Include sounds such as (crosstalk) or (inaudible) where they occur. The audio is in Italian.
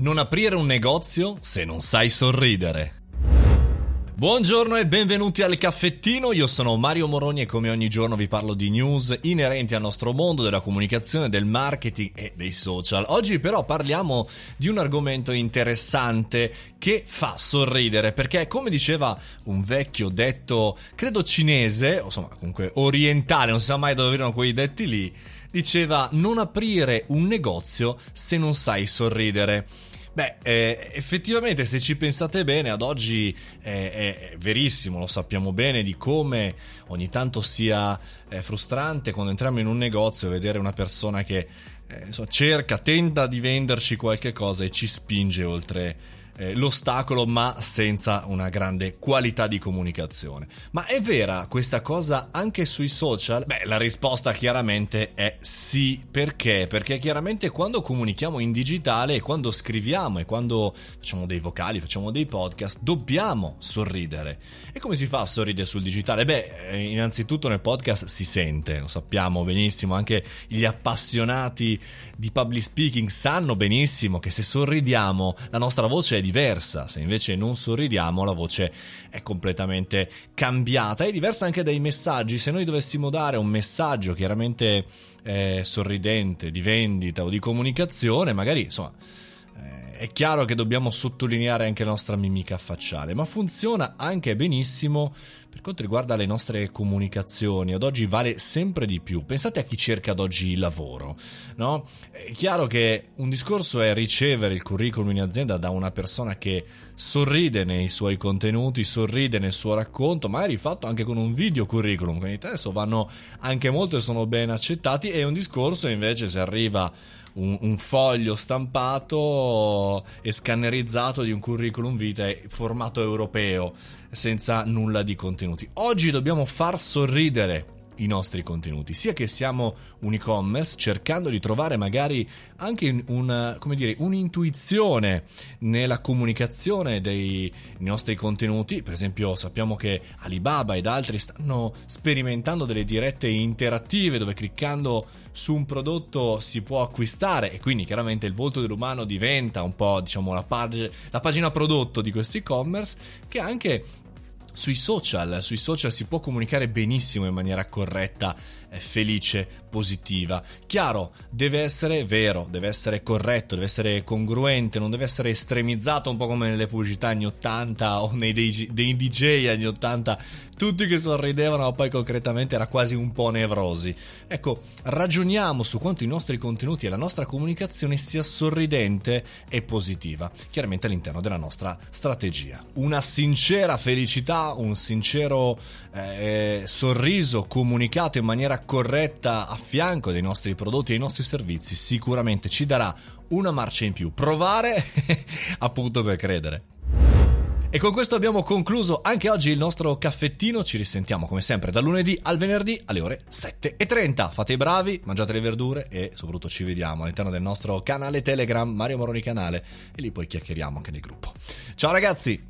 Non aprire un negozio se non sai sorridere. Buongiorno e benvenuti al caffettino, io sono Mario Moroni e come ogni giorno vi parlo di news inerenti al nostro mondo della comunicazione, del marketing e dei social. Oggi però parliamo di un argomento interessante che fa sorridere perché come diceva un vecchio detto, credo cinese, o insomma comunque orientale, non si sa mai dove erano quei detti lì, diceva non aprire un negozio se non sai sorridere. Beh, eh, effettivamente se ci pensate bene, ad oggi è, è, verissimo, lo sappiamo bene di come ogni tanto sia eh, frustrante quando entriamo in un negozio e vedere una persona che eh, so, cerca, tenta di venderci qualche cosa e ci spinge oltre eh, l'ostacolo ma senza una grande qualità di comunicazione. Ma è vera questa cosa anche sui social? Beh, la risposta chiaramente è sì. Perché? Perché chiaramente quando comunichiamo in digitale, quando scriviamo e quando facciamo dei vocali, facciamo dei podcast, dobbiamo sorridere. E come si fa a sorridere sul digitale? Beh, eh, innanzitutto nel podcast si sente, lo sappiamo benissimo, anche gli appassionati di public speaking sanno benissimo che se sorridiamo la nostra voce è diversa, se invece non sorridiamo la voce è completamente cambiata, è diversa anche dai messaggi, se noi dovessimo dare un messaggio chiaramente eh, sorridente di vendita o di comunicazione, magari insomma è chiaro che dobbiamo sottolineare anche la nostra mimica facciale, ma funziona anche benissimo per quanto riguarda le nostre comunicazioni. Ad oggi vale sempre di più. Pensate a chi cerca ad oggi lavoro, no? È chiaro che un discorso è ricevere il curriculum in azienda da una persona che sorride nei suoi contenuti, sorride nel suo racconto, magari fatto anche con un video curriculum, quindi adesso vanno anche molto e sono ben accettati. E un discorso invece se arriva un, un, foglio stampato e scannerizzato di un curriculum vitae formato europeo senza nulla di contenuti. Oggi dobbiamo far sorridere i nostri contenuti, sia che siamo un e-commerce cercando di trovare magari anche una, dire, un'intuizione nella comunicazione dei nostri contenuti, per esempio sappiamo che Alibaba ed altri stanno sperimentando delle dirette interattive dove cliccando su un prodotto si può acquistare e quindi chiaramente il volto dell'umano diventa un po' diciamo la, pag- la pagina prodotto di questo e-commerce che anche sui social, sui social si può comunicare benissimo in maniera corretta, felice, positiva. Chiaro, deve essere vero, deve essere corretto, deve essere congruente, non deve essere estremizzato un po' come nelle pubblicità anni 80 o nei dei, dei DJ anni 80, tutti che sorridevano ma poi concretamente era quasi un po' nevrosi. Ecco, ragioniamo su quanto i nostri contenuti e la nostra comunicazione sia sorridente e positiva, chiaramente all'interno della nostra strategia. Una sincera felicità, un sincero eh, sorriso comunicato in maniera corretta a fianco dei nostri prodotti e dei nostri servizi sicuramente ci darà una marcia in più. Provare (laughs) appunto per credere. E con questo abbiamo concluso anche oggi il nostro caffettino. Ci risentiamo come sempre dal lunedì al venerdì alle ore 7.30. Fate i bravi, mangiate le verdure e soprattutto ci vediamo all'interno del nostro canale Telegram Mario Moroni Canale e lì poi chiacchieriamo anche nel gruppo. Ciao ragazzi!